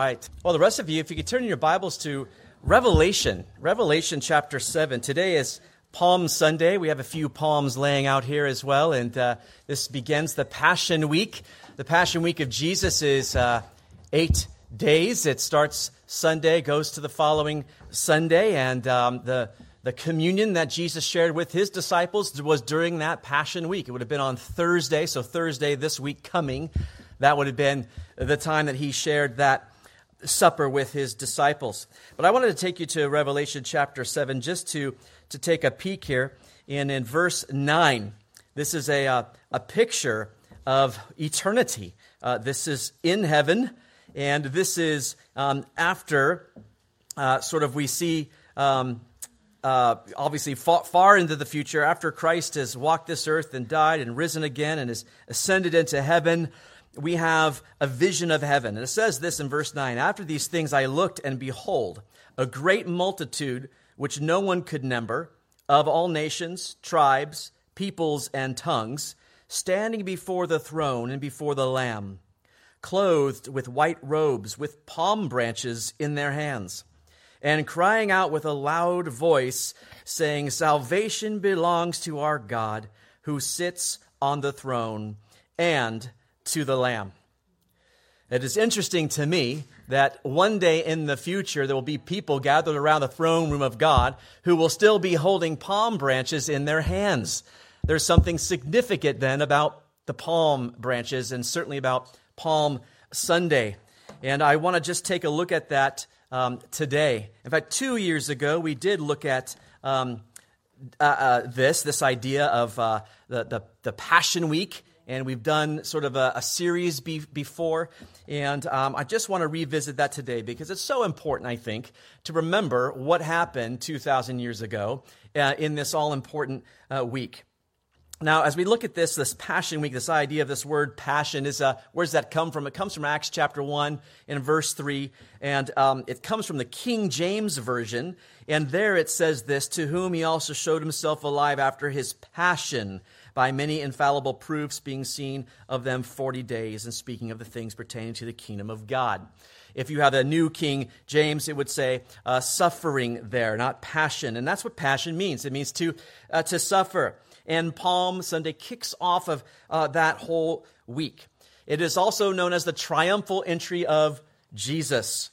right. Well, the rest of you, if you could turn your Bibles to Revelation, Revelation chapter 7. Today is Palm Sunday. We have a few palms laying out here as well, and uh, this begins the Passion Week. The Passion Week of Jesus is uh, eight days. It starts Sunday, goes to the following Sunday, and um, the the communion that Jesus shared with his disciples was during that Passion Week. It would have been on Thursday, so Thursday this week coming, that would have been the time that he shared that supper with his disciples. But I wanted to take you to Revelation chapter 7 just to, to take a peek here. And in verse 9, this is a, uh, a picture of eternity. Uh, this is in heaven, and this is um, after uh, sort of we see. Um, uh, obviously far, far, into the future, after Christ has walked this earth and died and risen again and has ascended into heaven, we have a vision of heaven. And it says this in verse 9 After these things I looked, and behold, a great multitude which no one could number, of all nations, tribes, peoples, and tongues, standing before the throne and before the Lamb, clothed with white robes, with palm branches in their hands, and crying out with a loud voice, saying, Salvation belongs to our God who sits on the throne and to the Lamb. It is interesting to me that one day in the future there will be people gathered around the throne room of God who will still be holding palm branches in their hands. There's something significant then about the palm branches and certainly about Palm Sunday. And I want to just take a look at that um, today. In fact, two years ago, we did look at um, uh, uh, this, this idea of uh, the, the, the Passion Week and we've done sort of a, a series be, before. And um, I just want to revisit that today because it's so important, I think, to remember what happened 2,000 years ago uh, in this all important uh, week. Now, as we look at this, this Passion Week, this idea of this word passion is, uh, where does that come from? It comes from Acts chapter 1 in verse 3, and um, it comes from the King James Version. And there it says this To whom he also showed himself alive after his passion by many infallible proofs being seen of them 40 days, and speaking of the things pertaining to the kingdom of God. If you have a new King James, it would say uh, suffering there, not passion. And that's what passion means it means to, uh, to suffer. And Palm Sunday kicks off of uh, that whole week. It is also known as the triumphal entry of Jesus.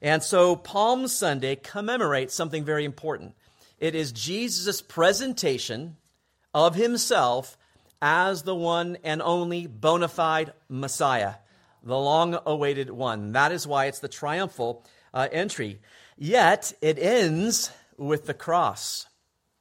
And so Palm Sunday commemorates something very important. It is Jesus' presentation of himself as the one and only bona fide Messiah, the long awaited one. That is why it's the triumphal uh, entry. Yet it ends with the cross.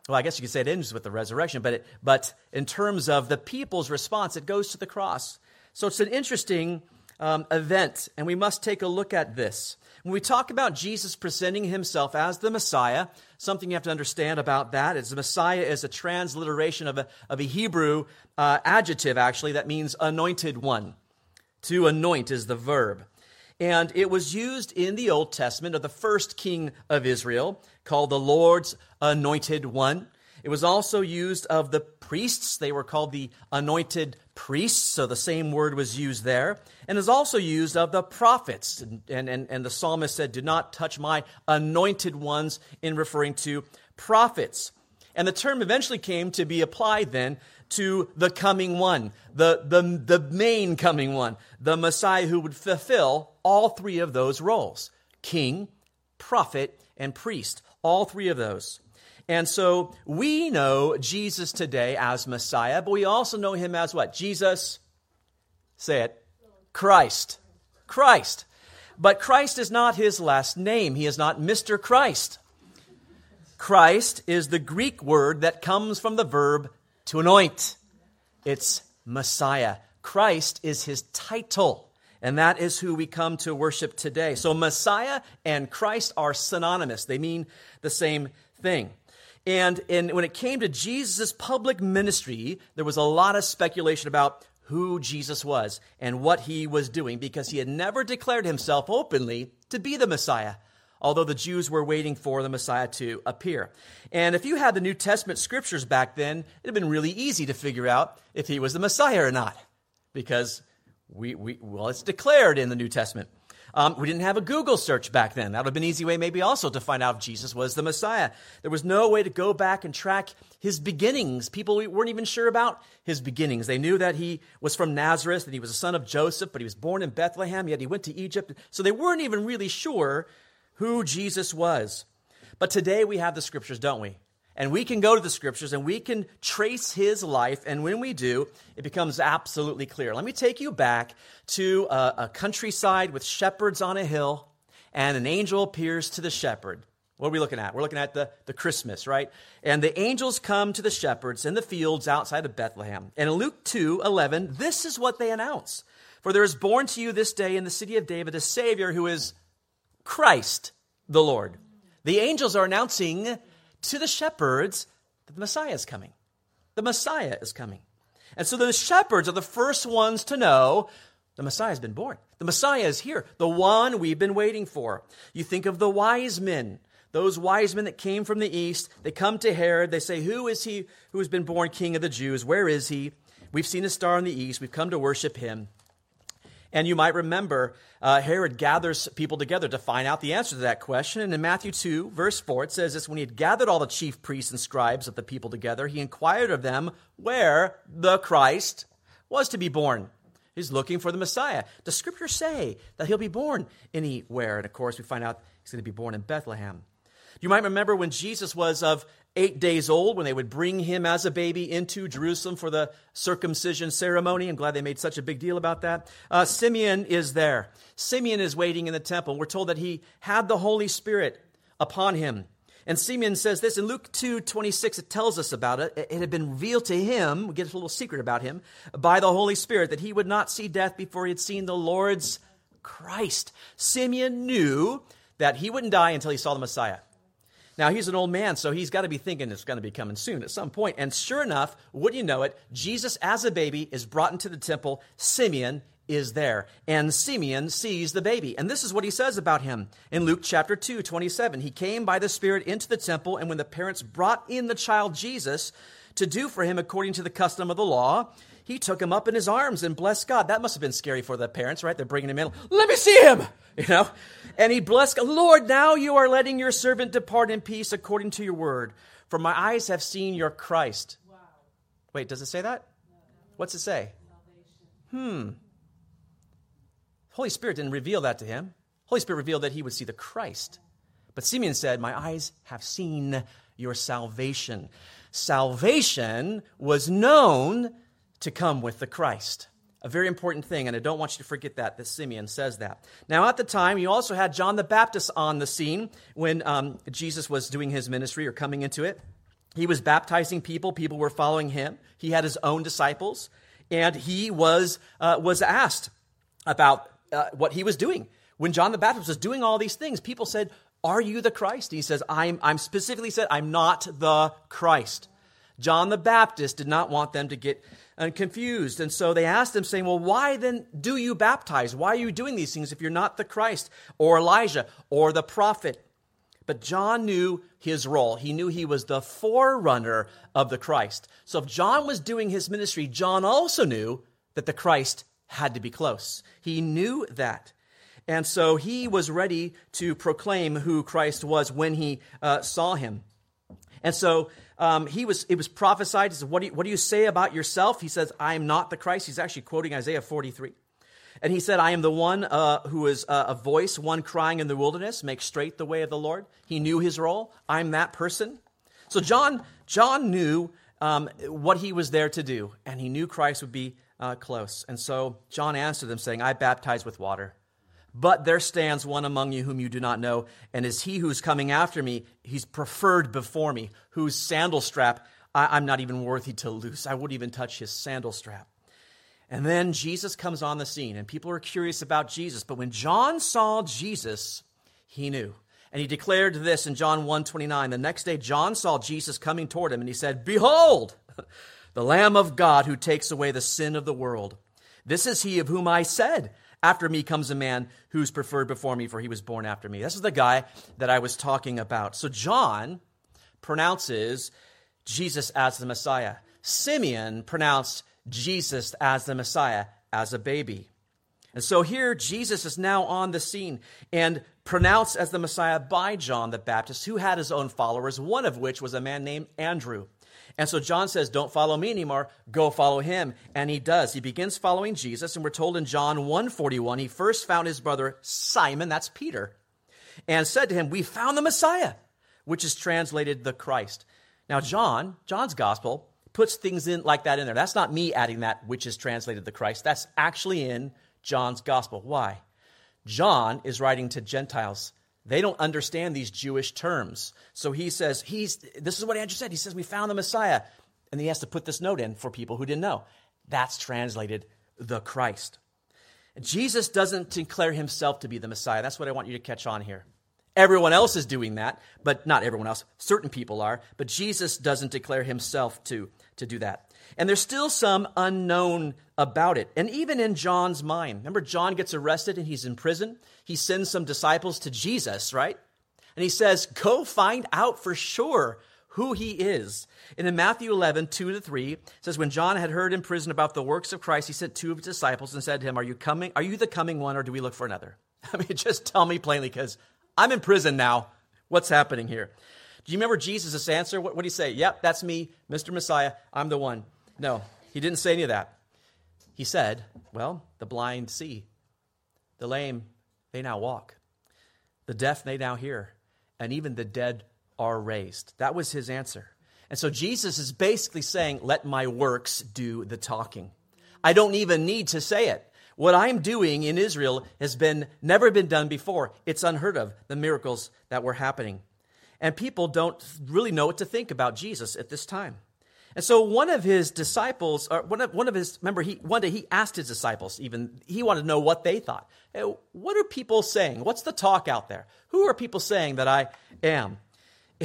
Well, I guess you could say it ends with the resurrection, but, it, but in terms of the people's response, it goes to the cross. So it's an interesting um, event, and we must take a look at this. When we talk about Jesus presenting himself as the Messiah, something you have to understand about that is the Messiah is a transliteration of a, of a Hebrew uh, adjective, actually, that means anointed one. To anoint is the verb. And it was used in the Old Testament of the first king of Israel, called the Lord's anointed one. It was also used of the priests. They were called the anointed priests, so the same word was used there. And is also used of the prophets. And, and, and the psalmist said, Do not touch my anointed ones, in referring to prophets. And the term eventually came to be applied then to the coming one, the, the, the main coming one, the Messiah who would fulfill all three of those roles king, prophet, and priest. All three of those. And so we know Jesus today as Messiah, but we also know him as what? Jesus, say it, Christ. Christ. But Christ is not his last name. He is not Mr. Christ. Christ is the Greek word that comes from the verb to anoint. It's Messiah. Christ is his title. And that is who we come to worship today. So Messiah and Christ are synonymous. They mean the same thing. And, and when it came to Jesus' public ministry, there was a lot of speculation about who Jesus was and what he was doing because he had never declared himself openly to be the Messiah, although the Jews were waiting for the Messiah to appear. And if you had the New Testament scriptures back then, it'd have been really easy to figure out if he was the Messiah or not because we, we well, it's declared in the New Testament. Um, we didn't have a Google search back then. That would have been an easy way, maybe, also to find out if Jesus was the Messiah. There was no way to go back and track his beginnings. People weren't even sure about his beginnings. They knew that he was from Nazareth, and he was a son of Joseph, but he was born in Bethlehem, yet he went to Egypt. So they weren't even really sure who Jesus was. But today we have the scriptures, don't we? And we can go to the scriptures and we can trace his life. And when we do, it becomes absolutely clear. Let me take you back to a, a, countryside with shepherds on a hill, and an angel appears to the shepherd. What are we looking at? We're looking at the, the Christmas, right? And the angels come to the shepherds in the fields outside of Bethlehem. And in Luke 2 11, this is what they announce For there is born to you this day in the city of David a Savior who is Christ the Lord. The angels are announcing to the shepherds that the Messiah is coming. The Messiah is coming. And so the shepherds are the first ones to know the Messiah has been born. The Messiah is here, the one we've been waiting for. You think of the wise men, those wise men that came from the east. They come to Herod. They say, Who is he who has been born king of the Jews? Where is he? We've seen a star in the east. We've come to worship him. And you might remember uh, Herod gathers people together to find out the answer to that question. And in Matthew 2, verse 4, it says this When he had gathered all the chief priests and scribes of the people together, he inquired of them where the Christ was to be born. He's looking for the Messiah. Does Scripture say that he'll be born anywhere? And of course, we find out he's going to be born in Bethlehem. You might remember when Jesus was of eight days old, when they would bring him as a baby into Jerusalem for the circumcision ceremony. I'm glad they made such a big deal about that. Uh, Simeon is there. Simeon is waiting in the temple. We're told that he had the Holy Spirit upon him. And Simeon says this in Luke 2 26, it tells us about it. It had been revealed to him, we get a little secret about him, by the Holy Spirit, that he would not see death before he had seen the Lord's Christ. Simeon knew that he wouldn't die until he saw the Messiah. Now, he's an old man, so he's got to be thinking it's going to be coming soon at some point. And sure enough, wouldn't you know it, Jesus as a baby is brought into the temple. Simeon is there. And Simeon sees the baby. And this is what he says about him in Luke chapter 2, 27. He came by the Spirit into the temple, and when the parents brought in the child Jesus to do for him according to the custom of the law, he took him up in his arms and blessed God. That must have been scary for the parents, right? They're bringing him in. Let me see him, you know? And he blessed God. Lord, now you are letting your servant depart in peace according to your word. For my eyes have seen your Christ. Wow. Wait, does it say that? What's it say? Salvation. Hmm. Holy Spirit didn't reveal that to him. Holy Spirit revealed that he would see the Christ. But Simeon said, My eyes have seen your salvation. Salvation was known to come with the Christ a very important thing, and I don't want you to forget that, that Simeon says that. Now, at the time, you also had John the Baptist on the scene when um, Jesus was doing his ministry or coming into it. He was baptizing people, people were following him. He had his own disciples, and he was, uh, was asked about uh, what he was doing. When John the Baptist was doing all these things, people said, Are you the Christ? And he says, I'm, I'm specifically said, I'm not the Christ. John the Baptist did not want them to get confused. And so they asked him, saying, Well, why then do you baptize? Why are you doing these things if you're not the Christ or Elijah or the prophet? But John knew his role. He knew he was the forerunner of the Christ. So if John was doing his ministry, John also knew that the Christ had to be close. He knew that. And so he was ready to proclaim who Christ was when he uh, saw him. And so um, he was, it was prophesied. He said, what do, you, what do you say about yourself? He says, I am not the Christ. He's actually quoting Isaiah 43. And he said, I am the one uh, who is uh, a voice, one crying in the wilderness, make straight the way of the Lord. He knew his role. I'm that person. So John, John knew um, what he was there to do, and he knew Christ would be uh, close. And so John answered them, saying, I baptize with water. But there stands one among you whom you do not know, and is he who's coming after me, he's preferred before me, whose sandal strap I, am not even worthy to loose. I wouldn't even touch his sandal strap. And then Jesus comes on the scene, and people are curious about Jesus. But when John saw Jesus, he knew. And he declared this in John 1:29. The next day John saw Jesus coming toward him, and he said, Behold, the Lamb of God who takes away the sin of the world. This is he of whom I said, after me comes a man who's preferred before me, for he was born after me. This is the guy that I was talking about. So John pronounces Jesus as the Messiah. Simeon pronounced Jesus as the Messiah as a baby. And so here, Jesus is now on the scene and pronounced as the Messiah by John the Baptist, who had his own followers, one of which was a man named Andrew. And so John says, Don't follow me anymore, go follow him. And he does. He begins following Jesus, and we're told in John 141, he first found his brother Simon, that's Peter, and said to him, We found the Messiah, which is translated the Christ. Now, John, John's gospel, puts things in like that in there. That's not me adding that, which is translated the Christ. That's actually in John's gospel. Why? John is writing to Gentiles. They don't understand these Jewish terms. So he says, he's, this is what Andrew said. He says, We found the Messiah. And he has to put this note in for people who didn't know. That's translated the Christ. Jesus doesn't declare himself to be the Messiah. That's what I want you to catch on here. Everyone else is doing that, but not everyone else. Certain people are, but Jesus doesn't declare himself to, to do that. And there's still some unknown about it. And even in John's mind, remember, John gets arrested and he's in prison. He sends some disciples to Jesus, right? And he says, Go find out for sure who he is. And in Matthew 11, 2 to 3, says, When John had heard in prison about the works of Christ, he sent two of his disciples and said to him, Are you coming? Are you the coming one, or do we look for another? I mean, just tell me plainly, because I'm in prison now. What's happening here? Do you remember Jesus' answer? What did he say? Yep, that's me, Mr. Messiah. I'm the one. No, he didn't say any of that. He said, Well, the blind see, the lame, they now walk, the deaf, they now hear, and even the dead are raised. That was his answer. And so Jesus is basically saying, Let my works do the talking. I don't even need to say it. What I'm doing in Israel has been never been done before. It's unheard of, the miracles that were happening. And people don't really know what to think about Jesus at this time. And so one of his disciples, or one of, one of his, remember, he, one day he asked his disciples, even, he wanted to know what they thought. Hey, what are people saying? What's the talk out there? Who are people saying that I am?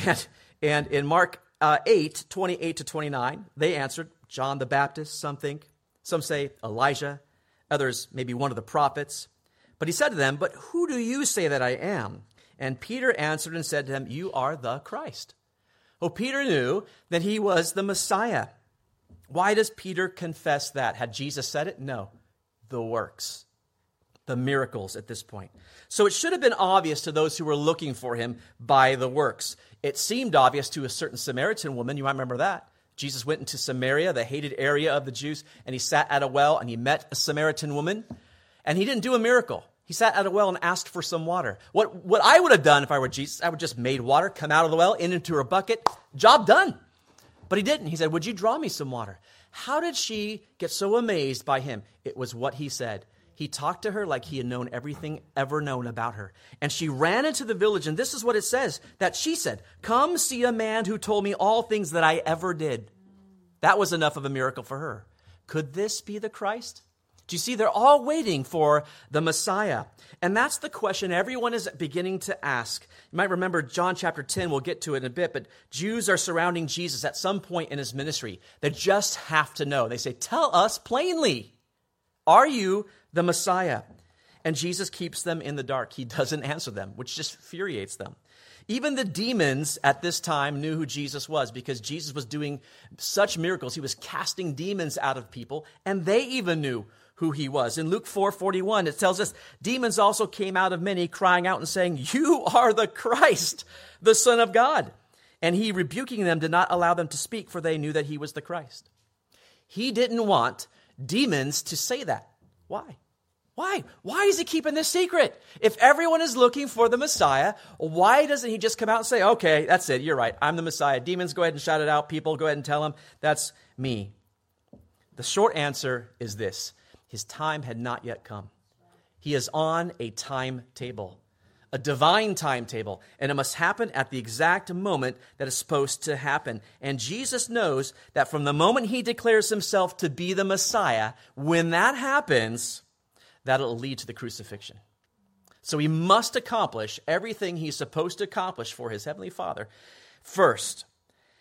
And, and in Mark uh, 8, 28 to 29, they answered, John the Baptist, some think. Some say Elijah. Others, maybe one of the prophets. But he said to them, But who do you say that I am? And Peter answered and said to him, You are the Christ. Well, Peter knew that he was the Messiah. Why does Peter confess that? Had Jesus said it? No. The works, the miracles at this point. So it should have been obvious to those who were looking for him by the works. It seemed obvious to a certain Samaritan woman. You might remember that. Jesus went into Samaria, the hated area of the Jews, and he sat at a well and he met a Samaritan woman, and he didn't do a miracle. He sat at a well and asked for some water. What, what I would have done if I were Jesus, I would just made water, come out of the well, in into her bucket, job done. But he didn't. He said, Would you draw me some water? How did she get so amazed by him? It was what he said. He talked to her like he had known everything ever known about her. And she ran into the village, and this is what it says that she said, Come see a man who told me all things that I ever did. That was enough of a miracle for her. Could this be the Christ? Do you see? They're all waiting for the Messiah. And that's the question everyone is beginning to ask. You might remember John chapter 10, we'll get to it in a bit, but Jews are surrounding Jesus at some point in his ministry. They just have to know. They say, Tell us plainly, are you the Messiah? And Jesus keeps them in the dark. He doesn't answer them, which just infuriates them. Even the demons at this time knew who Jesus was because Jesus was doing such miracles. He was casting demons out of people, and they even knew who he was. In Luke 4 41, it tells us demons also came out of many, crying out and saying, You are the Christ, the Son of God. And he, rebuking them, did not allow them to speak, for they knew that he was the Christ. He didn't want demons to say that. Why? Why? Why is he keeping this secret? If everyone is looking for the Messiah, why doesn't he just come out and say, okay, that's it, you're right, I'm the Messiah. Demons, go ahead and shout it out. People, go ahead and tell them, that's me. The short answer is this his time had not yet come. He is on a timetable, a divine timetable, and it must happen at the exact moment that is supposed to happen. And Jesus knows that from the moment he declares himself to be the Messiah, when that happens, that'll lead to the crucifixion. So he must accomplish everything he's supposed to accomplish for his heavenly Father first.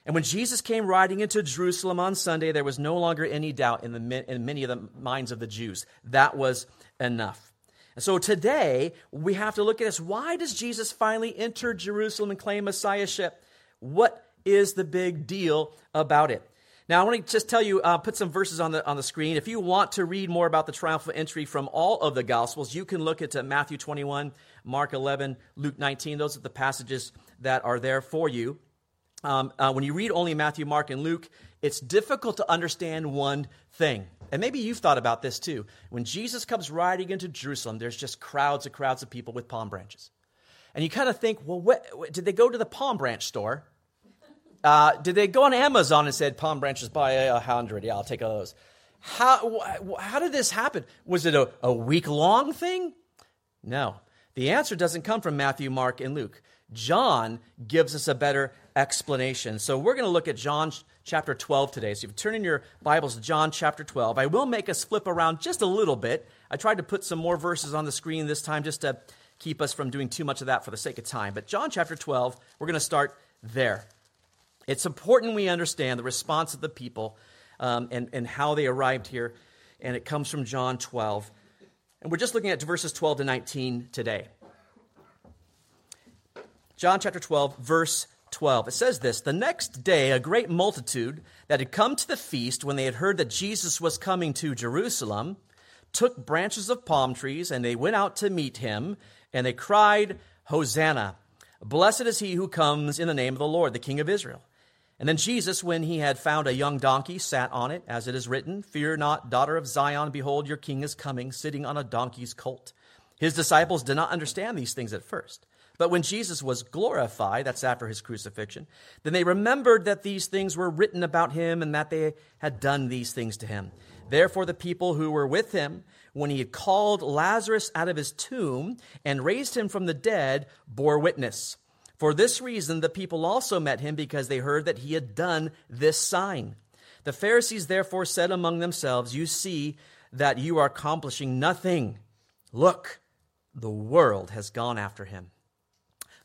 And when Jesus came riding into Jerusalem on Sunday, there was no longer any doubt in, the, in many of the minds of the Jews. That was enough. And so today, we have to look at this. Why does Jesus finally enter Jerusalem and claim messiahship? What is the big deal about it? Now, I want to just tell you, uh, put some verses on the, on the screen. If you want to read more about the triumphal entry from all of the Gospels, you can look at uh, Matthew 21, Mark 11, Luke 19. Those are the passages that are there for you. Um, uh, when you read only Matthew, Mark, and Luke, it's difficult to understand one thing. And maybe you've thought about this too. When Jesus comes riding into Jerusalem, there's just crowds and crowds of people with palm branches. And you kind of think, well, what, did they go to the palm branch store? Uh, did they go on Amazon and said, palm branches, buy a hundred? Yeah, I'll take all those. How, how did this happen? Was it a, a week long thing? No. The answer doesn't come from Matthew, Mark, and Luke. John gives us a better explanation. So we're going to look at John chapter 12 today. So if you turn in your Bibles to John chapter 12, I will make us flip around just a little bit. I tried to put some more verses on the screen this time just to keep us from doing too much of that for the sake of time. But John chapter 12, we're going to start there. It's important we understand the response of the people um, and, and how they arrived here. And it comes from John 12. And we're just looking at verses 12 to 19 today. John chapter 12, verse 12. It says this The next day, a great multitude that had come to the feast when they had heard that Jesus was coming to Jerusalem took branches of palm trees and they went out to meet him and they cried, Hosanna! Blessed is he who comes in the name of the Lord, the King of Israel. And then Jesus, when he had found a young donkey, sat on it, as it is written, Fear not, daughter of Zion, behold, your king is coming, sitting on a donkey's colt. His disciples did not understand these things at first. But when Jesus was glorified, that's after his crucifixion, then they remembered that these things were written about him and that they had done these things to him. Therefore, the people who were with him, when he had called Lazarus out of his tomb and raised him from the dead, bore witness. For this reason, the people also met him because they heard that he had done this sign. The Pharisees therefore said among themselves, You see that you are accomplishing nothing. Look, the world has gone after him.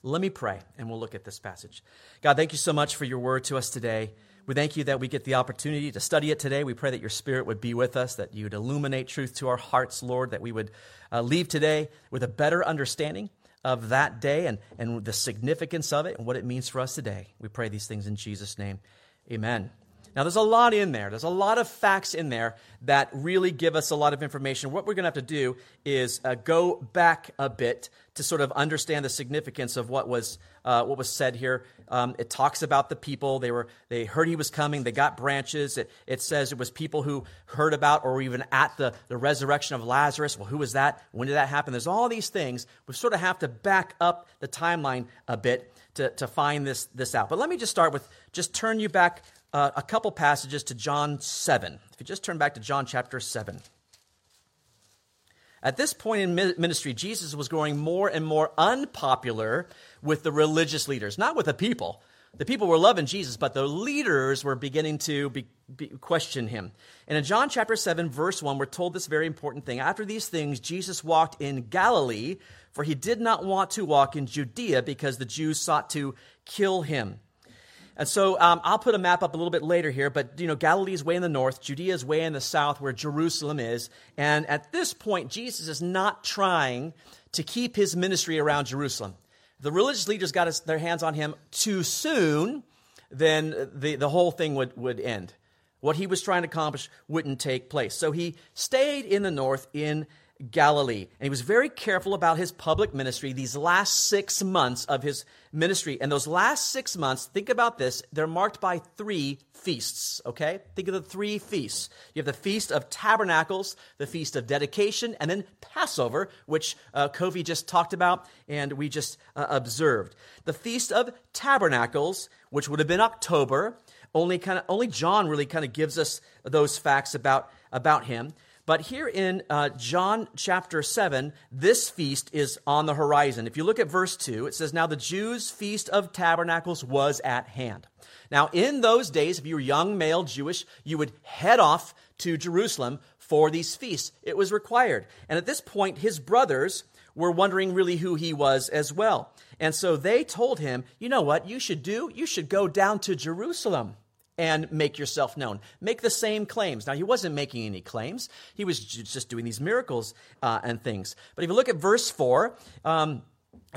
Let me pray, and we'll look at this passage. God, thank you so much for your word to us today. We thank you that we get the opportunity to study it today. We pray that your spirit would be with us, that you would illuminate truth to our hearts, Lord, that we would uh, leave today with a better understanding of that day and, and the significance of it and what it means for us today. We pray these things in Jesus' name. Amen. Now, there's a lot in there. There's a lot of facts in there that really give us a lot of information. What we're going to have to do is uh, go back a bit to sort of understand the significance of what was, uh, what was said here. Um, it talks about the people. They, were, they heard he was coming. They got branches. It, it says it was people who heard about or even at the, the resurrection of Lazarus. Well, who was that? When did that happen? There's all these things. We sort of have to back up the timeline a bit to, to find this, this out. But let me just start with just turn you back uh, a couple passages to John 7. If you just turn back to John chapter 7. At this point in ministry, Jesus was growing more and more unpopular with the religious leaders, not with the people. The people were loving Jesus, but the leaders were beginning to be, be, question him. And in John chapter 7, verse 1, we're told this very important thing. After these things, Jesus walked in Galilee, for he did not want to walk in Judea because the Jews sought to kill him. And so um, I'll put a map up a little bit later here, but you know, Galilee is way in the north, Judea is way in the south, where Jerusalem is. And at this point, Jesus is not trying to keep his ministry around Jerusalem. The religious leaders got his, their hands on him too soon, then the, the whole thing would, would end. What he was trying to accomplish wouldn't take place. So he stayed in the north in Galilee. And he was very careful about his public ministry these last six months of his ministry. And those last six months, think about this, they're marked by three feasts, okay? Think of the three feasts. You have the Feast of Tabernacles, the Feast of Dedication, and then Passover, which uh, Kofi just talked about and we just uh, observed. The Feast of Tabernacles, which would have been October, only kind of only John really kind of gives us those facts about about him. But here in uh, John chapter 7, this feast is on the horizon. If you look at verse 2, it says, Now the Jews' feast of tabernacles was at hand. Now, in those days, if you were young male Jewish, you would head off to Jerusalem for these feasts. It was required. And at this point, his brothers were wondering really who he was as well. And so they told him, You know what you should do? You should go down to Jerusalem and make yourself known. Make the same claims. Now, he wasn't making any claims, he was just doing these miracles uh, and things. But if you look at verse 4, um,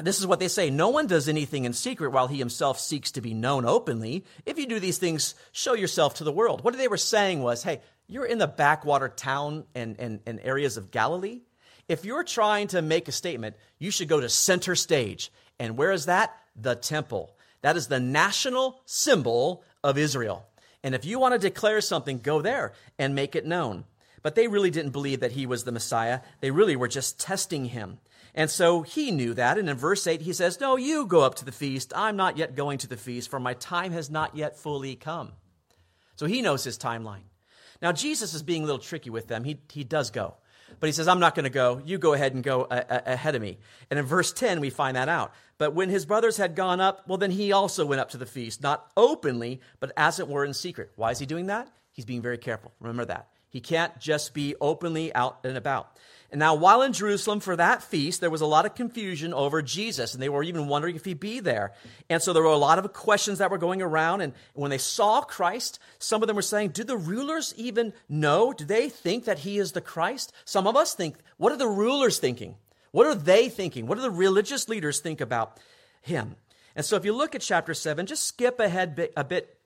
this is what they say No one does anything in secret while he himself seeks to be known openly. If you do these things, show yourself to the world. What they were saying was, hey, you're in the backwater town and, and, and areas of Galilee. If you're trying to make a statement, you should go to center stage. And where is that? The temple. That is the national symbol of Israel. And if you want to declare something, go there and make it known. But they really didn't believe that he was the Messiah. They really were just testing him. And so he knew that. And in verse 8, he says, No, you go up to the feast. I'm not yet going to the feast, for my time has not yet fully come. So he knows his timeline. Now, Jesus is being a little tricky with them. He, he does go. But he says, I'm not going to go. You go ahead and go a- a- ahead of me. And in verse 10, we find that out. But when his brothers had gone up, well, then he also went up to the feast, not openly, but as it were in secret. Why is he doing that? He's being very careful. Remember that. He can't just be openly out and about. And now, while in Jerusalem for that feast, there was a lot of confusion over Jesus, and they were even wondering if he'd be there. And so there were a lot of questions that were going around. And when they saw Christ, some of them were saying, Do the rulers even know? Do they think that he is the Christ? Some of us think, What are the rulers thinking? What are they thinking? What do the religious leaders think about him? And so if you look at chapter 7, just skip ahead a bit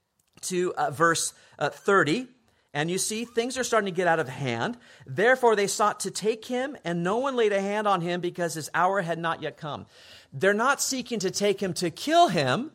to uh, verse uh, 30. And you see, things are starting to get out of hand. Therefore, they sought to take him, and no one laid a hand on him because his hour had not yet come. They're not seeking to take him to kill him,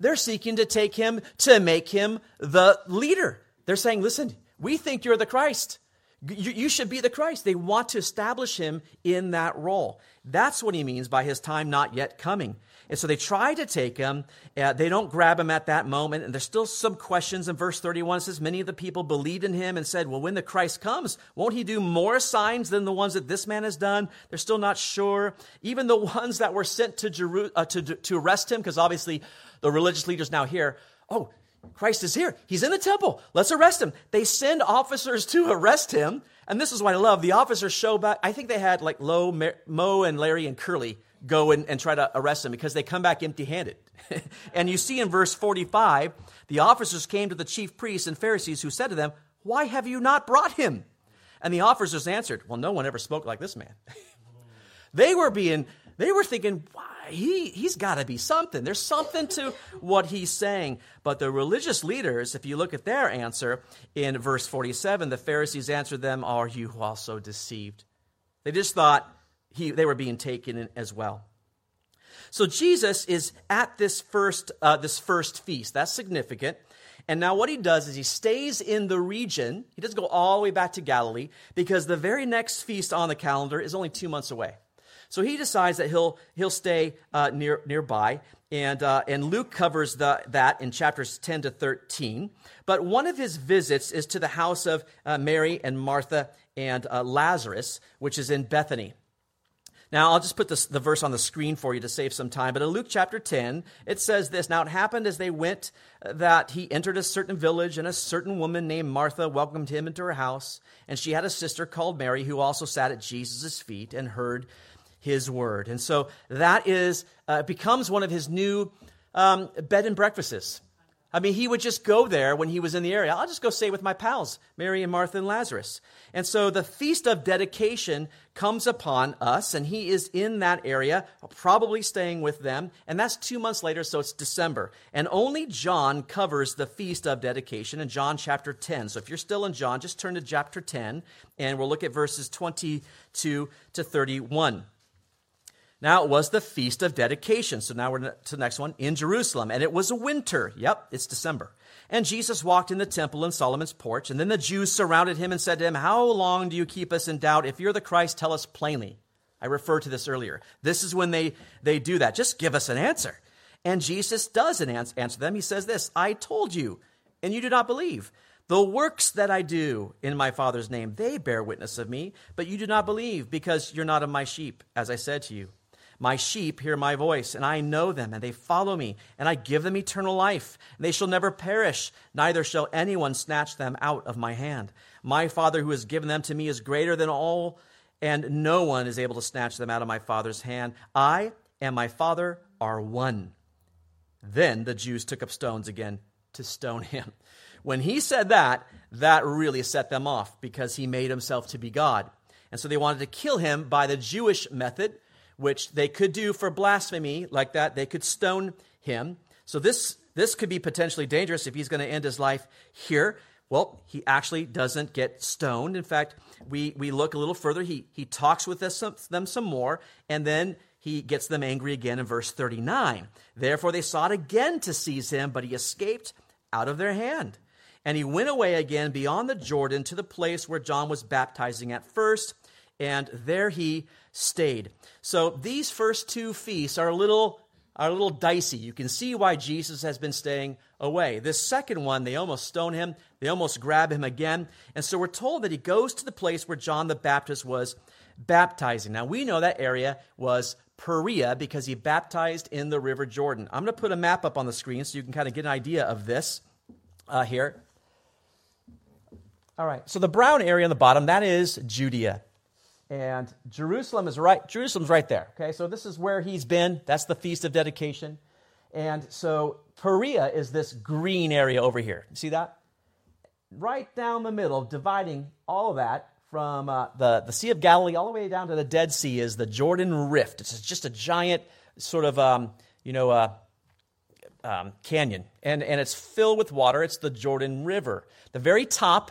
they're seeking to take him to make him the leader. They're saying, listen, we think you're the Christ. You, should be the Christ. They want to establish him in that role. That's what he means by his time not yet coming. And so they try to take him. Uh, they don't grab him at that moment. And there's still some questions in verse 31. It says, Many of the people believed in him and said, Well, when the Christ comes, won't he do more signs than the ones that this man has done? They're still not sure. Even the ones that were sent to, Jeru- uh, to, to arrest him, because obviously the religious leaders now hear, Oh, Christ is here. He's in the temple. Let's arrest him. They send officers to arrest him. And this is what I love. The officers show back. I think they had like Lo, Moe, and Larry and Curly go and, and try to arrest him because they come back empty handed. and you see in verse 45, the officers came to the chief priests and Pharisees who said to them, Why have you not brought him? And the officers answered, Well, no one ever spoke like this man. they were being, they were thinking, Why? He, he's got to be something. There's something to what he's saying. But the religious leaders, if you look at their answer in verse 47, the Pharisees answered them, Are you also deceived? They just thought, he, they were being taken as well. So Jesus is at this first, uh, this first feast. That's significant. And now what he does is he stays in the region. He doesn't go all the way back to Galilee because the very next feast on the calendar is only two months away. So he decides that he'll, he'll stay uh, near, nearby. And, uh, and Luke covers the, that in chapters 10 to 13. But one of his visits is to the house of uh, Mary and Martha and uh, Lazarus, which is in Bethany. Now, I'll just put this, the verse on the screen for you to save some time. But in Luke chapter 10, it says this Now it happened as they went uh, that he entered a certain village, and a certain woman named Martha welcomed him into her house. And she had a sister called Mary who also sat at Jesus' feet and heard his word. And so that is, uh, becomes one of his new um, bed and breakfasts. I mean, he would just go there when he was in the area. I'll just go stay with my pals, Mary and Martha and Lazarus. And so the feast of dedication comes upon us, and he is in that area, probably staying with them. And that's two months later, so it's December. And only John covers the feast of dedication in John chapter 10. So if you're still in John, just turn to chapter 10, and we'll look at verses 22 to 31. Now it was the feast of dedication. So now we're to the next one in Jerusalem. And it was a winter. Yep, it's December. And Jesus walked in the temple in Solomon's porch. And then the Jews surrounded him and said to him, How long do you keep us in doubt? If you're the Christ, tell us plainly. I referred to this earlier. This is when they, they do that. Just give us an answer. And Jesus does an answer them. He says this I told you, and you do not believe. The works that I do in my Father's name, they bear witness of me, but you do not believe because you're not of my sheep, as I said to you. My sheep hear my voice, and I know them, and they follow me, and I give them eternal life. And they shall never perish, neither shall anyone snatch them out of my hand. My Father who has given them to me is greater than all, and no one is able to snatch them out of my Father's hand. I and my Father are one. Then the Jews took up stones again to stone him. When he said that, that really set them off because he made himself to be God. And so they wanted to kill him by the Jewish method, which they could do for blasphemy like that. They could stone him. So this, this could be potentially dangerous if he's going to end his life here. Well, he actually doesn't get stoned. In fact, we, we look a little further. He, he talks with us some, them some more, and then he gets them angry again in verse 39. Therefore, they sought again to seize him, but he escaped out of their hand. And he went away again beyond the Jordan to the place where John was baptizing at first, and there he stayed. So these first two feasts are a little are a little dicey. You can see why Jesus has been staying away. This second one, they almost stone him, they almost grab him again. And so we're told that he goes to the place where John the Baptist was baptizing. Now we know that area was Perea because he baptized in the River Jordan. I'm going to put a map up on the screen so you can kind of get an idea of this uh, here. All right, so the brown area on the bottom, that is Judea. And Jerusalem is right, Jerusalem's right there. Okay, so this is where he's been. That's the Feast of Dedication. And so Perea is this green area over here. You see that? Right down the middle, dividing all of that from uh, the, the Sea of Galilee all the way down to the Dead Sea is the Jordan Rift. It's just a giant sort of, um, you know, uh, um, canyon. And, and it's filled with water. It's the Jordan River. The very top,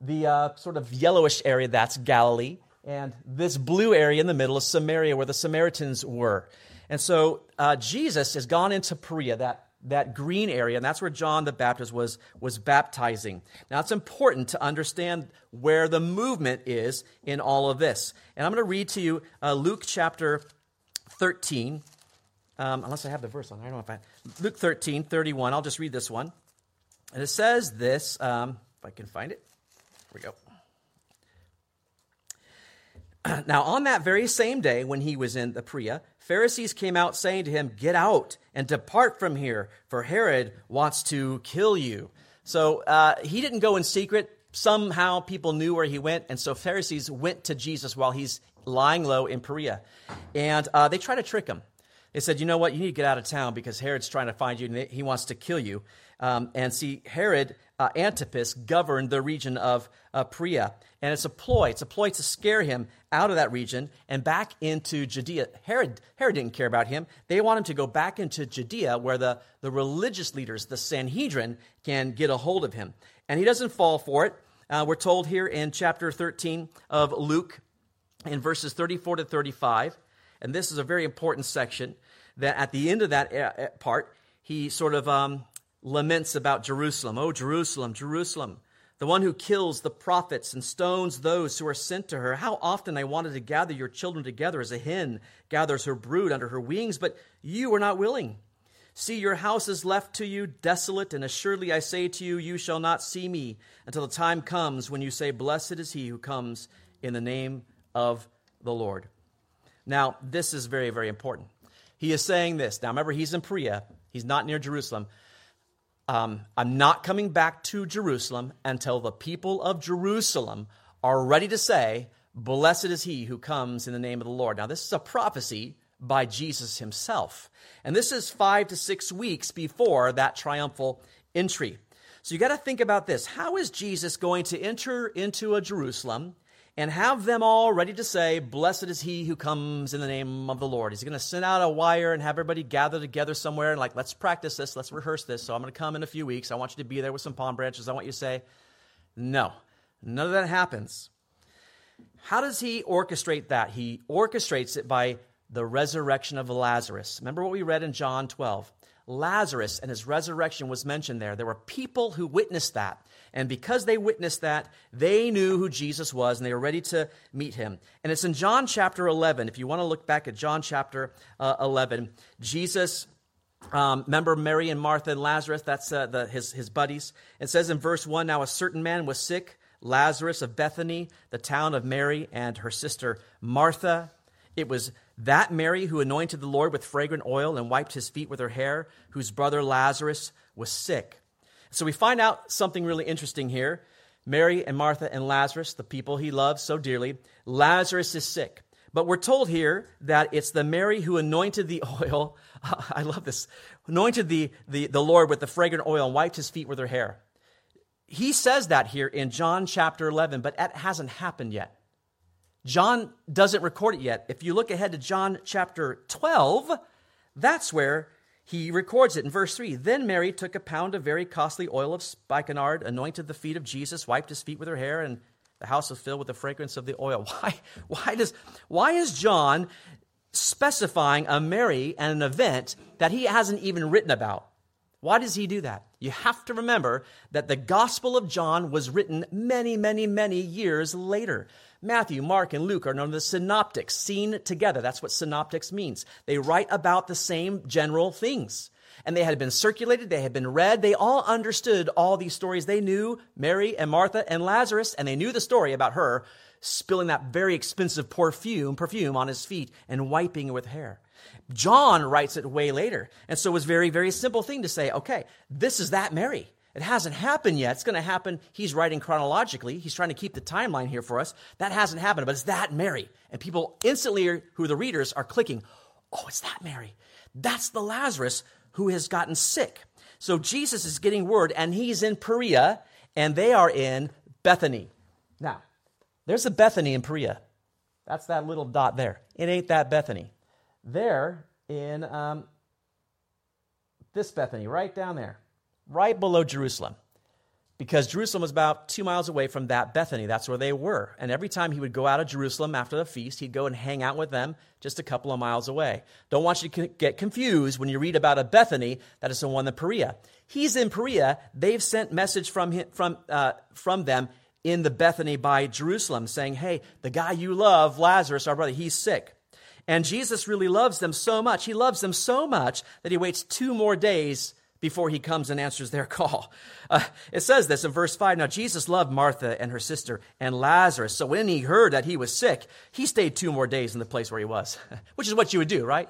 the uh, sort of yellowish area, that's Galilee. And this blue area in the middle is Samaria, where the Samaritans were. And so uh, Jesus has gone into Perea, that, that green area, and that's where John the Baptist was, was baptizing. Now, it's important to understand where the movement is in all of this. And I'm going to read to you uh, Luke chapter 13, um, unless I have the verse on. I don't know if I. Luke 13, 31. I'll just read this one. And it says this, um, if I can find it. Here we go. Now, on that very same day when he was in the Perea, Pharisees came out saying to him, Get out and depart from here, for Herod wants to kill you. So uh, he didn't go in secret. Somehow people knew where he went, and so Pharisees went to Jesus while he's lying low in Perea. And uh, they tried to trick him. They said, You know what? You need to get out of town because Herod's trying to find you and he wants to kill you. Um, and see, Herod uh, Antipas governed the region of uh, Perea. And it's a ploy. It's a ploy to scare him out of that region and back into Judea. Herod, Herod didn't care about him. They want him to go back into Judea where the, the religious leaders, the Sanhedrin, can get a hold of him. And he doesn't fall for it. Uh, we're told here in chapter 13 of Luke, in verses 34 to 35, and this is a very important section, that at the end of that uh, uh, part, he sort of um, laments about Jerusalem. Oh, Jerusalem, Jerusalem, the one who kills the prophets and stones those who are sent to her. How often I wanted to gather your children together as a hen gathers her brood under her wings, but you were not willing. See, your house is left to you desolate, and assuredly I say to you, you shall not see me until the time comes when you say, Blessed is he who comes in the name of the Lord. Now, this is very, very important. He is saying this. Now, remember, he's in Perea, he's not near Jerusalem um, I'm not coming back to Jerusalem until the people of Jerusalem are ready to say, Blessed is he who comes in the name of the Lord. Now, this is a prophecy by Jesus himself. And this is five to six weeks before that triumphal entry. So you got to think about this. How is Jesus going to enter into a Jerusalem and have them all ready to say, Blessed is he who comes in the name of the Lord. He's going to send out a wire and have everybody gather together somewhere and, like, let's practice this, let's rehearse this. So I'm going to come in a few weeks. I want you to be there with some palm branches. I want you to say, No, none of that happens. How does he orchestrate that? He orchestrates it by the resurrection of Lazarus. Remember what we read in John 12? Lazarus and his resurrection was mentioned there. There were people who witnessed that. And because they witnessed that, they knew who Jesus was and they were ready to meet him. And it's in John chapter 11. If you want to look back at John chapter uh, 11, Jesus. Um, remember Mary and Martha and Lazarus? That's uh, the, his, his buddies. It says in verse 1 Now a certain man was sick, Lazarus of Bethany, the town of Mary and her sister Martha. It was that Mary who anointed the Lord with fragrant oil and wiped his feet with her hair, whose brother Lazarus was sick. So we find out something really interesting here. Mary and Martha and Lazarus, the people he loves so dearly, Lazarus is sick. But we're told here that it's the Mary who anointed the oil. I love this. Anointed the, the, the Lord with the fragrant oil and wiped his feet with her hair. He says that here in John chapter 11, but that hasn't happened yet. John doesn't record it yet. If you look ahead to John chapter 12, that's where he records it in verse 3. Then Mary took a pound of very costly oil of spikenard, anointed the feet of Jesus, wiped his feet with her hair, and the house was filled with the fragrance of the oil. Why, why, does, why is John specifying a Mary and an event that he hasn't even written about? Why does he do that? You have to remember that the Gospel of John was written many, many, many years later. Matthew, Mark, and Luke are known as synoptics, seen together. That's what synoptics means. They write about the same general things. And they had been circulated, they had been read, they all understood all these stories. They knew Mary and Martha and Lazarus, and they knew the story about her spilling that very expensive perfume, perfume on his feet and wiping it with hair. John writes it way later. And so it was very, very simple thing to say, okay, this is that Mary. It hasn't happened yet. It's going to happen. He's writing chronologically. He's trying to keep the timeline here for us. That hasn't happened, but it's that Mary. And people instantly, who are the readers, are clicking, oh, it's that Mary. That's the Lazarus who has gotten sick. So Jesus is getting word, and he's in Perea, and they are in Bethany. Now, there's a Bethany in Perea. That's that little dot there. It ain't that Bethany. There in um, this Bethany, right down there right below Jerusalem. Because Jerusalem was about two miles away from that Bethany. That's where they were. And every time he would go out of Jerusalem after the feast, he'd go and hang out with them just a couple of miles away. Don't want you to get confused when you read about a Bethany that is the one in Perea. He's in Perea. They've sent message from, him, from, uh, from them in the Bethany by Jerusalem saying, hey, the guy you love, Lazarus, our brother, he's sick. And Jesus really loves them so much. He loves them so much that he waits two more days before he comes and answers their call. Uh, it says this in verse 5 Now Jesus loved Martha and her sister and Lazarus. So when he heard that he was sick, he stayed two more days in the place where he was, which is what you would do, right?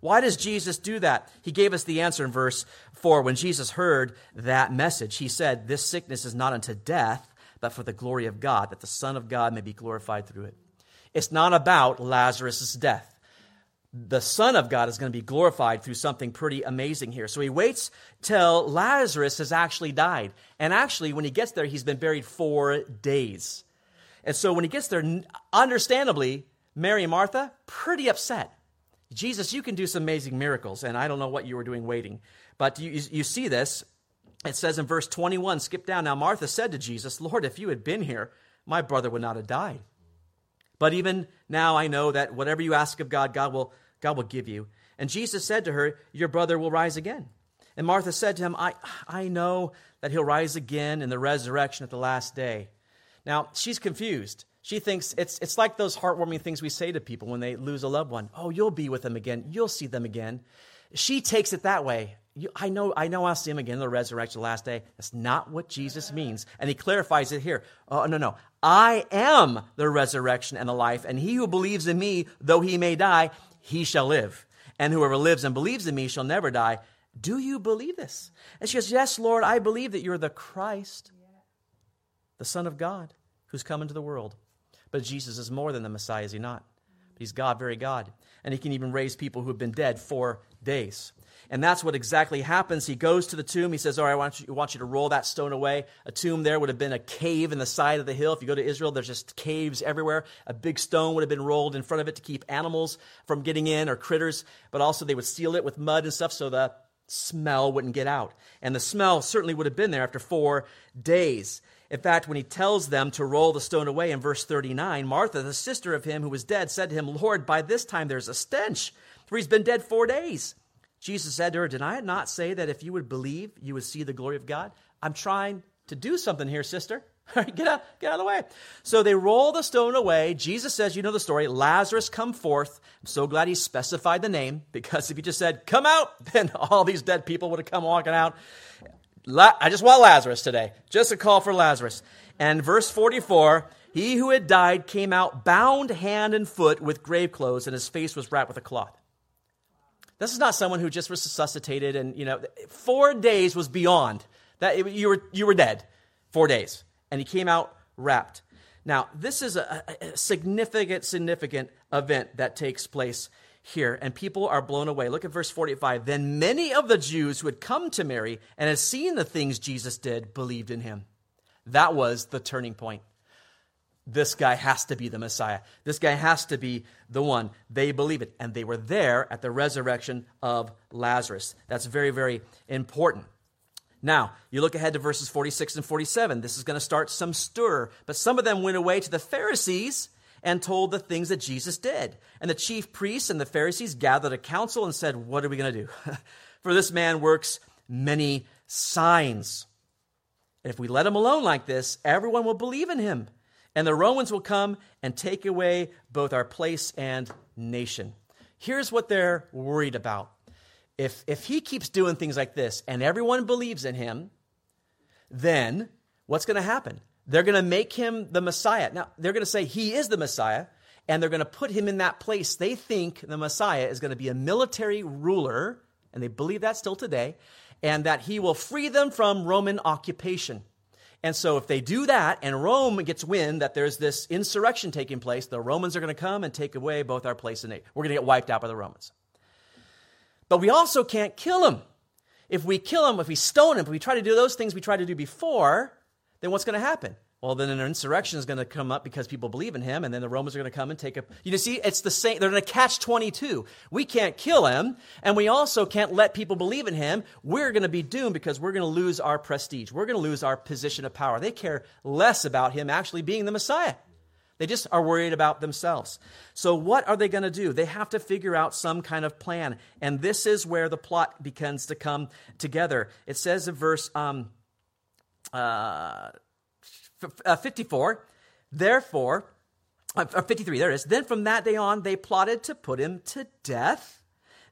Why does Jesus do that? He gave us the answer in verse 4. When Jesus heard that message, he said, This sickness is not unto death, but for the glory of God, that the Son of God may be glorified through it. It's not about Lazarus' death the Son of God is going to be glorified through something pretty amazing here. So he waits till Lazarus has actually died. And actually, when he gets there, he's been buried four days. And so when he gets there, understandably, Mary and Martha, pretty upset. Jesus, you can do some amazing miracles, and I don't know what you were doing waiting. But you, you see this. It says in verse 21, skip down. Now, Martha said to Jesus, Lord, if you had been here, my brother would not have died. But even now I know that whatever you ask of God, God will God will give you. And Jesus said to her, Your brother will rise again. And Martha said to him, I, I know that he'll rise again in the resurrection at the last day. Now, she's confused. She thinks it's, it's like those heartwarming things we say to people when they lose a loved one. Oh, you'll be with them again. You'll see them again. She takes it that way. You, I know, I know I'll see him again in the resurrection, the last day. That's not what Jesus means. And he clarifies it here. Oh, no, no. I am the resurrection and the life, and he who believes in me, though he may die, he shall live. And whoever lives and believes in me shall never die. Do you believe this? And she goes, Yes, Lord, I believe that you're the Christ, the Son of God, who's come into the world. But Jesus is more than the Messiah, is he not? But he's God, very God. And he can even raise people who have been dead for days. And that's what exactly happens. He goes to the tomb. He says, All right, I want you, I want you to roll that stone away. A tomb there would have been a cave in the side of the hill. If you go to Israel, there's just caves everywhere. A big stone would have been rolled in front of it to keep animals from getting in or critters, but also they would seal it with mud and stuff so the smell wouldn't get out. And the smell certainly would have been there after four days. In fact, when he tells them to roll the stone away in verse 39, Martha, the sister of him who was dead, said to him, Lord, by this time there's a stench, for he's been dead four days. Jesus said to her, Did I not say that if you would believe, you would see the glory of God? I'm trying to do something here, sister. get out, get out of the way. So they roll the stone away. Jesus says, you know the story, Lazarus come forth. I'm so glad he specified the name because if he just said, come out, then all these dead people would have come walking out. La- I just want Lazarus today. Just a call for Lazarus. And verse 44, he who had died came out bound hand and foot with grave clothes and his face was wrapped with a cloth. This is not someone who just was resuscitated and, you know, four days was beyond that. You were, you were dead. Four days. And he came out wrapped. Now, this is a, a significant, significant event that takes place here, and people are blown away. Look at verse 45. Then many of the Jews who had come to Mary and had seen the things Jesus did believed in him. That was the turning point. This guy has to be the Messiah. This guy has to be the one. They believe it. And they were there at the resurrection of Lazarus. That's very, very important. Now, you look ahead to verses 46 and 47. This is going to start some stir. But some of them went away to the Pharisees and told the things that Jesus did. And the chief priests and the Pharisees gathered a council and said, What are we going to do? For this man works many signs. And if we let him alone like this, everyone will believe in him and the Romans will come and take away both our place and nation. Here's what they're worried about. If, if he keeps doing things like this and everyone believes in him, then what's going to happen? They're going to make him the Messiah. Now, they're going to say he is the Messiah, and they're going to put him in that place. They think the Messiah is going to be a military ruler, and they believe that still today, and that he will free them from Roman occupation. And so, if they do that and Rome gets wind that there's this insurrection taking place, the Romans are going to come and take away both our place and name. We're going to get wiped out by the Romans. But we also can't kill them. If we kill them, if we stone them, if we try to do those things we tried to do before, then what's going to happen? Well, then an insurrection is going to come up because people believe in him, and then the Romans are going to come and take up. You see, it's the same. They're going to catch 22. We can't kill him, and we also can't let people believe in him. We're going to be doomed because we're going to lose our prestige. We're going to lose our position of power. They care less about him actually being the Messiah. They just are worried about themselves. So, what are they going to do? They have to figure out some kind of plan. And this is where the plot begins to come together. It says in verse. Um, uh, uh, 54, therefore, uh, 53, there it is. Then from that day on, they plotted to put him to death.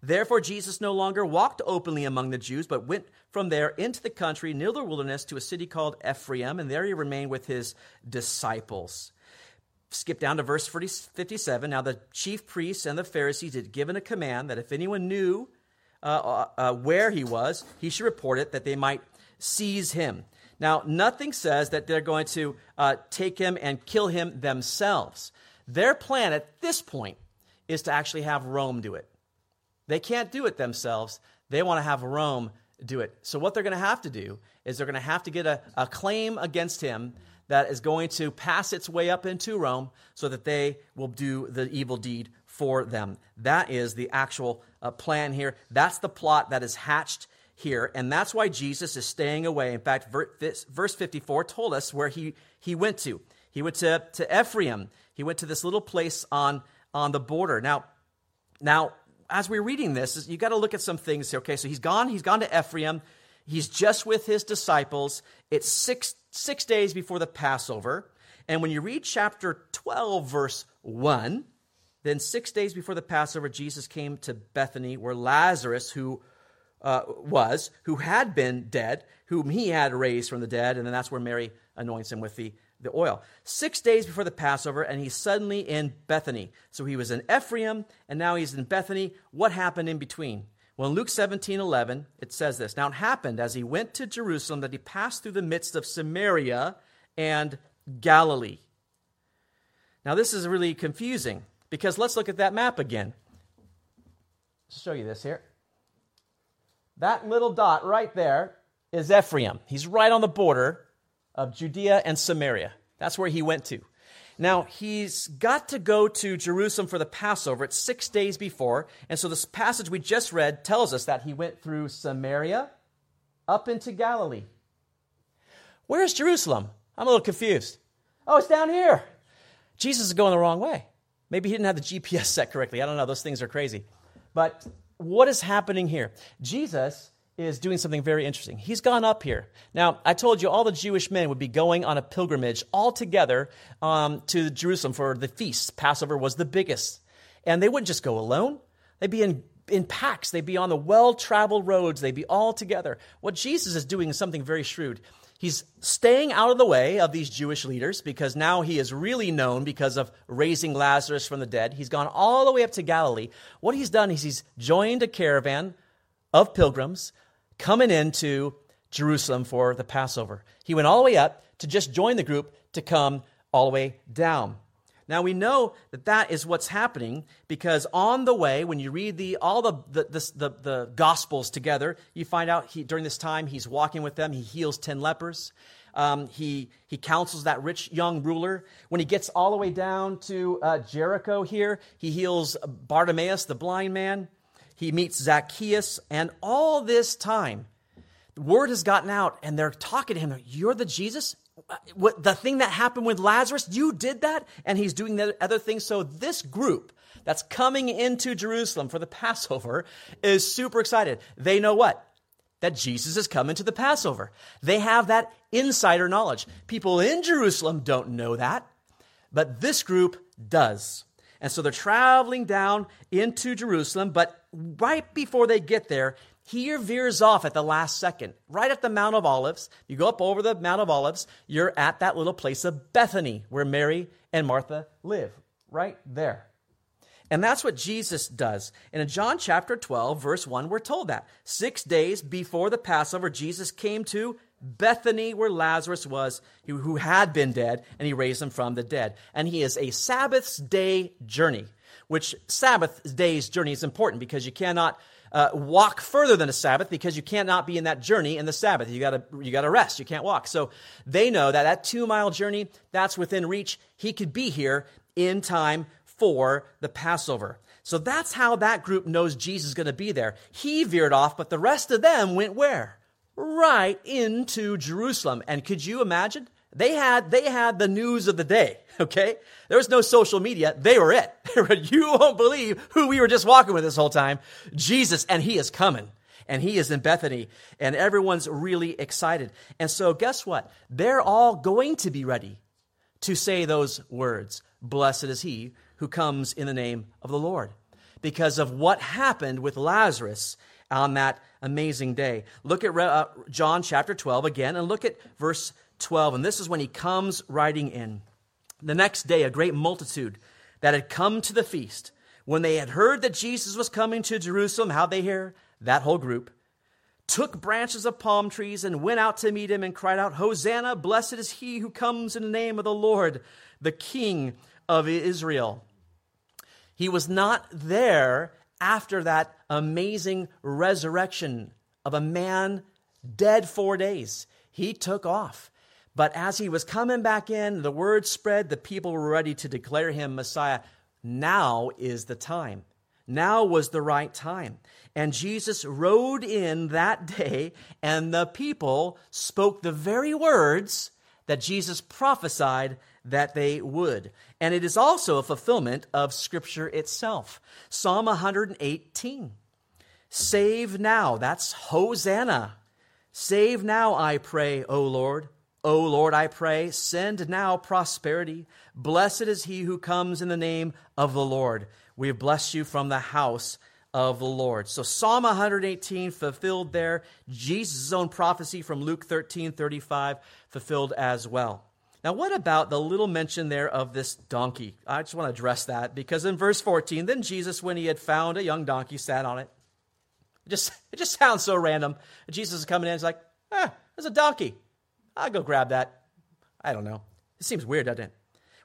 Therefore, Jesus no longer walked openly among the Jews, but went from there into the country near the wilderness to a city called Ephraim, and there he remained with his disciples. Skip down to verse 57. Now, the chief priests and the Pharisees had given a command that if anyone knew uh, uh, uh where he was, he should report it, that they might seize him. Now, nothing says that they're going to uh, take him and kill him themselves. Their plan at this point is to actually have Rome do it. They can't do it themselves. They want to have Rome do it. So, what they're going to have to do is they're going to have to get a, a claim against him that is going to pass its way up into Rome so that they will do the evil deed for them. That is the actual uh, plan here. That's the plot that is hatched here, and that's why Jesus is staying away. In fact, verse 54 told us where he, he went to. He went to, to Ephraim. He went to this little place on, on the border. Now, now, as we're reading this, you got to look at some things. Here. Okay, so he's gone. He's gone to Ephraim. He's just with his disciples. It's six six days before the Passover. And when you read chapter 12, verse 1, then six days before the Passover, Jesus came to Bethany, where Lazarus, who uh, was, who had been dead, whom he had raised from the dead, and then that's where Mary anoints him with the, the oil. Six days before the Passover, and he's suddenly in Bethany. So he was in Ephraim, and now he's in Bethany. What happened in between? Well, in Luke 17 11, it says this Now it happened as he went to Jerusalem that he passed through the midst of Samaria and Galilee. Now, this is really confusing because let's look at that map again. I'll show you this here. That little dot right there is Ephraim. He's right on the border of Judea and Samaria. That's where he went to. Now, he's got to go to Jerusalem for the Passover. It's six days before. And so, this passage we just read tells us that he went through Samaria up into Galilee. Where's Jerusalem? I'm a little confused. Oh, it's down here. Jesus is going the wrong way. Maybe he didn't have the GPS set correctly. I don't know. Those things are crazy. But what is happening here? Jesus is doing something very interesting. He's gone up here. Now, I told you all the Jewish men would be going on a pilgrimage all together um, to Jerusalem for the feast. Passover was the biggest. And they wouldn't just go alone, they'd be in, in packs, they'd be on the well traveled roads, they'd be all together. What Jesus is doing is something very shrewd. He's staying out of the way of these Jewish leaders because now he is really known because of raising Lazarus from the dead. He's gone all the way up to Galilee. What he's done is he's joined a caravan of pilgrims coming into Jerusalem for the Passover. He went all the way up to just join the group to come all the way down. Now we know that that is what's happening because on the way, when you read the all the the, the, the, the gospels together, you find out he, during this time he's walking with them. He heals ten lepers. Um, he he counsels that rich young ruler. When he gets all the way down to uh, Jericho, here he heals Bartimaeus, the blind man. He meets Zacchaeus, and all this time, word has gotten out, and they're talking to him. You're the Jesus Uh, what, the thing that happened with Lazarus, you did that, and he's doing the other thing. So this group that's coming into Jerusalem for the Passover is super excited. They know what? That Jesus is coming to the Passover. They have that insider knowledge. People in Jerusalem don't know that, but this group does. And so they're traveling down into Jerusalem, but right before they get there, he veers off at the last second, right at the Mount of Olives. You go up over the Mount of Olives, you're at that little place of Bethany where Mary and Martha live, right there. And that's what Jesus does. And in John chapter 12, verse 1, we're told that. Six days before the Passover, Jesus came to Bethany, where Lazarus was, who had been dead, and he raised him from the dead. And he is a Sabbath's day journey, which Sabbath day's journey is important because you cannot uh, walk further than a Sabbath because you cannot be in that journey in the Sabbath. You gotta, you gotta rest. You can't walk. So they know that that two mile journey, that's within reach. He could be here in time for the Passover. So that's how that group knows Jesus is going to be there. He veered off, but the rest of them went where? Right into Jerusalem. And could you imagine? They had, they had the news of the day, okay? There was no social media. They were it. you won't believe who we were just walking with this whole time. Jesus, and he is coming. And he is in Bethany, and everyone's really excited. And so, guess what? They're all going to be ready to say those words Blessed is he who comes in the name of the Lord, because of what happened with Lazarus on that amazing day. Look at uh, John chapter 12 again, and look at verse 12. And this is when he comes riding in. The next day, a great multitude that had come to the feast, when they had heard that Jesus was coming to Jerusalem, how they hear? That whole group took branches of palm trees and went out to meet him and cried out, Hosanna, blessed is he who comes in the name of the Lord, the King of Israel. He was not there after that amazing resurrection of a man dead four days. He took off. But as he was coming back in, the word spread, the people were ready to declare him Messiah. Now is the time. Now was the right time. And Jesus rode in that day, and the people spoke the very words that Jesus prophesied that they would. And it is also a fulfillment of Scripture itself. Psalm 118 Save now, that's Hosanna. Save now, I pray, O Lord. O Lord, I pray, send now prosperity. Blessed is he who comes in the name of the Lord. We have blessed you from the house of the Lord. So Psalm 118 fulfilled there. Jesus' own prophecy from Luke 13 35 fulfilled as well. Now, what about the little mention there of this donkey? I just want to address that because in verse 14, then Jesus, when he had found a young donkey, sat on it. It just, it just sounds so random. Jesus is coming in, he's like, ah, there's a donkey. I'll go grab that. I don't know. It seems weird, doesn't it?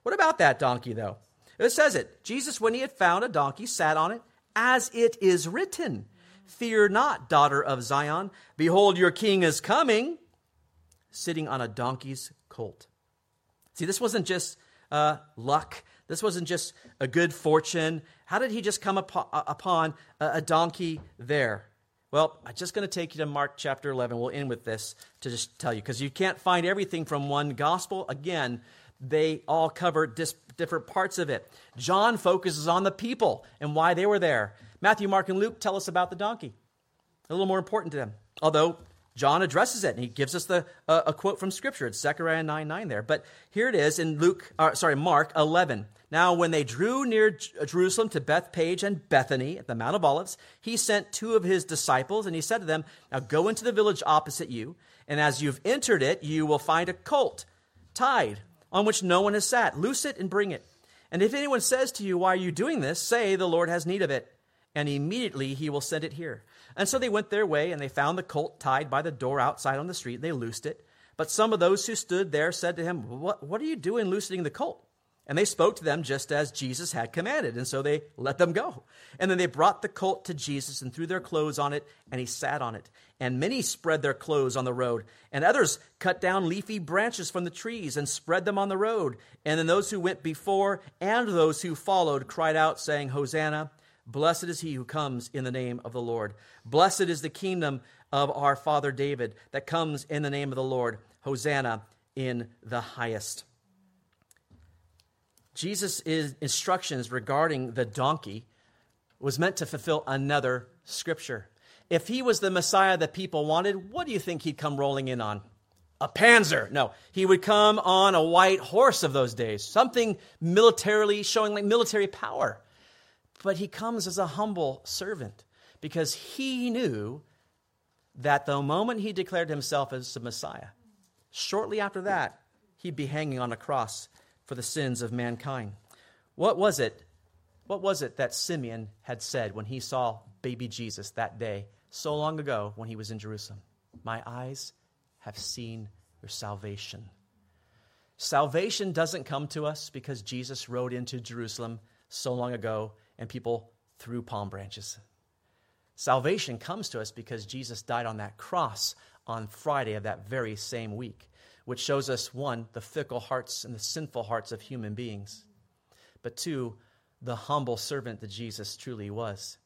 What about that donkey, though? It says it. Jesus, when he had found a donkey, sat on it, as it is written Fear not, daughter of Zion. Behold, your king is coming, sitting on a donkey's colt. See, this wasn't just uh, luck. This wasn't just a good fortune. How did he just come upon, upon a donkey there? Well, I'm just going to take you to Mark chapter 11. We'll end with this to just tell you, because you can't find everything from one gospel. Again, they all cover dis- different parts of it. John focuses on the people and why they were there. Matthew, Mark, and Luke tell us about the donkey. A little more important to them. Although John addresses it and he gives us the, uh, a quote from Scripture. It's Zechariah 9 9 there. But here it is in Luke, uh, sorry, Mark 11. Now, when they drew near Jerusalem to Bethphage and Bethany at the Mount of Olives, he sent two of his disciples, and he said to them, Now go into the village opposite you, and as you've entered it, you will find a colt tied on which no one has sat. Loose it and bring it. And if anyone says to you, Why are you doing this? say, The Lord has need of it, and immediately he will send it here. And so they went their way, and they found the colt tied by the door outside on the street. They loosed it. But some of those who stood there said to him, What, what are you doing loosening the colt? And they spoke to them just as Jesus had commanded. And so they let them go. And then they brought the colt to Jesus and threw their clothes on it, and he sat on it. And many spread their clothes on the road. And others cut down leafy branches from the trees and spread them on the road. And then those who went before and those who followed cried out, saying, Hosanna! Blessed is he who comes in the name of the Lord. Blessed is the kingdom of our father David that comes in the name of the Lord. Hosanna in the highest. Jesus' instructions regarding the donkey was meant to fulfill another scripture. If he was the Messiah that people wanted, what do you think he'd come rolling in on? A panzer. No, he would come on a white horse of those days, something militarily showing like military power. But he comes as a humble servant because he knew that the moment he declared himself as the Messiah, shortly after that, he'd be hanging on a cross for the sins of mankind. What was it? What was it that Simeon had said when he saw baby Jesus that day, so long ago when he was in Jerusalem? My eyes have seen your salvation. Salvation doesn't come to us because Jesus rode into Jerusalem so long ago and people threw palm branches. Salvation comes to us because Jesus died on that cross on Friday of that very same week which shows us one, the fickle hearts and the sinful hearts of human beings, but two, the humble servant that Jesus truly was.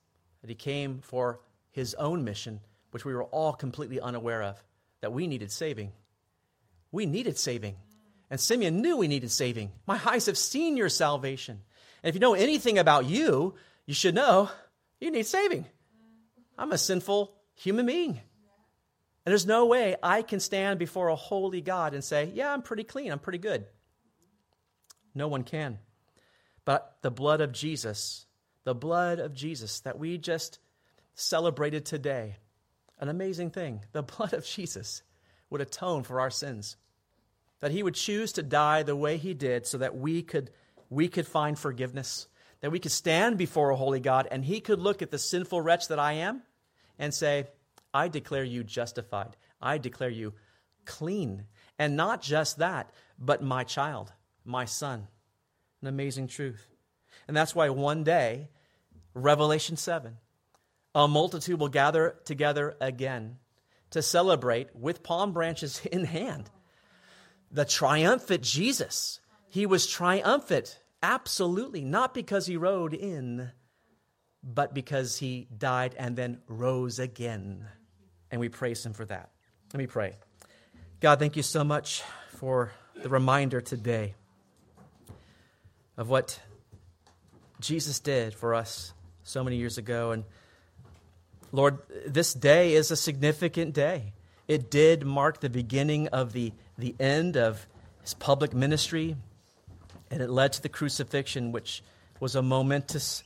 That he came for his own mission, which we were all completely unaware of, that we needed saving. We needed saving. And Simeon knew we needed saving. My eyes have seen your salvation. And if you know anything about you, you should know you need saving. I'm a sinful human being. And there's no way I can stand before a holy God and say, Yeah, I'm pretty clean, I'm pretty good. No one can. But the blood of Jesus, the blood of Jesus that we just celebrated today, an amazing thing. The blood of Jesus would atone for our sins. That he would choose to die the way he did so that we could, we could find forgiveness, that we could stand before a holy God and he could look at the sinful wretch that I am and say, I declare you justified. I declare you clean. And not just that, but my child, my son. An amazing truth. And that's why one day, Revelation 7, a multitude will gather together again to celebrate with palm branches in hand the triumphant Jesus. He was triumphant, absolutely, not because he rode in, but because he died and then rose again and we praise Him for that. Let me pray. God, thank you so much for the reminder today of what Jesus did for us so many years ago. And Lord, this day is a significant day. It did mark the beginning of the, the end of his public ministry, and it led to the crucifixion, which was a momentous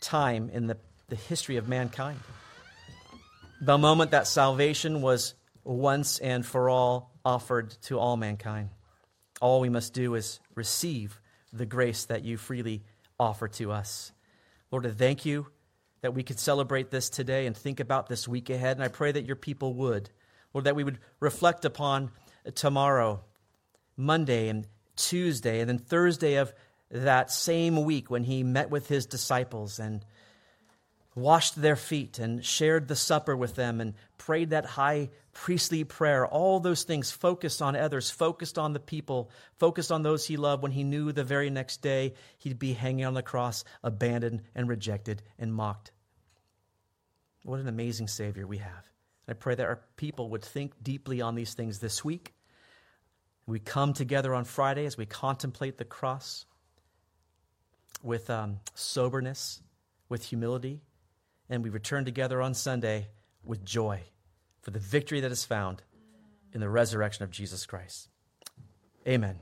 time in the, the history of mankind the moment that salvation was once and for all offered to all mankind. All we must do is receive the grace that you freely offer to us. Lord, I thank you that we could celebrate this today and think about this week ahead. And I pray that your people would. Lord, that we would reflect upon tomorrow, Monday, and Tuesday, and then Thursday of that same week when he met with his disciples and washed their feet and shared the supper with them and prayed that high priestly prayer. All those things focused on others, focused on the people, focused on those he loved when he knew the very next day he'd be hanging on the cross, abandoned and rejected and mocked. What an amazing Savior we have. I pray that our people would think deeply on these things this week. We come together on Friday as we contemplate the cross with um, soberness, with humility, and we return together on Sunday with joy for the victory that is found in the resurrection of Jesus Christ. Amen.